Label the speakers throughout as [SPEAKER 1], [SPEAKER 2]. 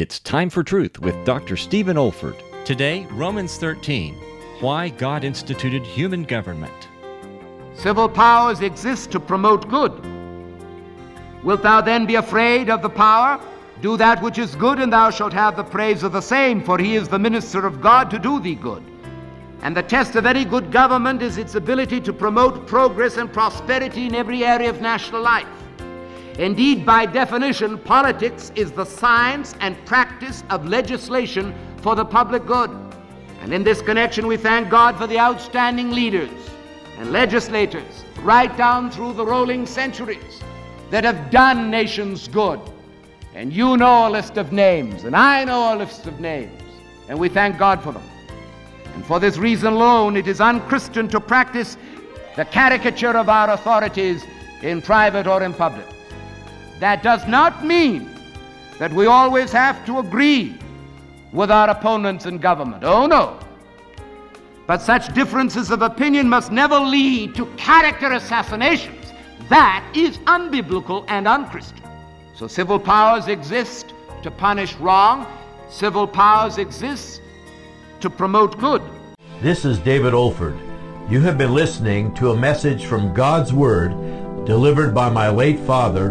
[SPEAKER 1] It's Time for Truth with Dr. Stephen Olford.
[SPEAKER 2] Today, Romans 13 Why God Instituted Human Government.
[SPEAKER 3] Civil powers exist to promote good. Wilt thou then be afraid of the power? Do that which is good, and thou shalt have the praise of the same, for he is the minister of God to do thee good. And the test of any good government is its ability to promote progress and prosperity in every area of national life. Indeed, by definition, politics is the science and practice of legislation for the public good. And in this connection, we thank God for the outstanding leaders and legislators right down through the rolling centuries that have done nations good. And you know a list of names, and I know a list of names, and we thank God for them. And for this reason alone, it is unchristian to practice the caricature of our authorities in private or in public. That does not mean that we always have to agree with our opponents in government. Oh no. But such differences of opinion must never lead to character assassinations. That is unbiblical and unchristian. So civil powers exist to punish wrong, civil powers exist to promote good.
[SPEAKER 4] This is David Olford. You have been listening to a message from God's Word delivered by my late father,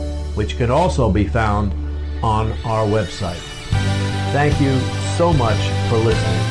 [SPEAKER 4] which can also be found on our website. Thank you so much for listening.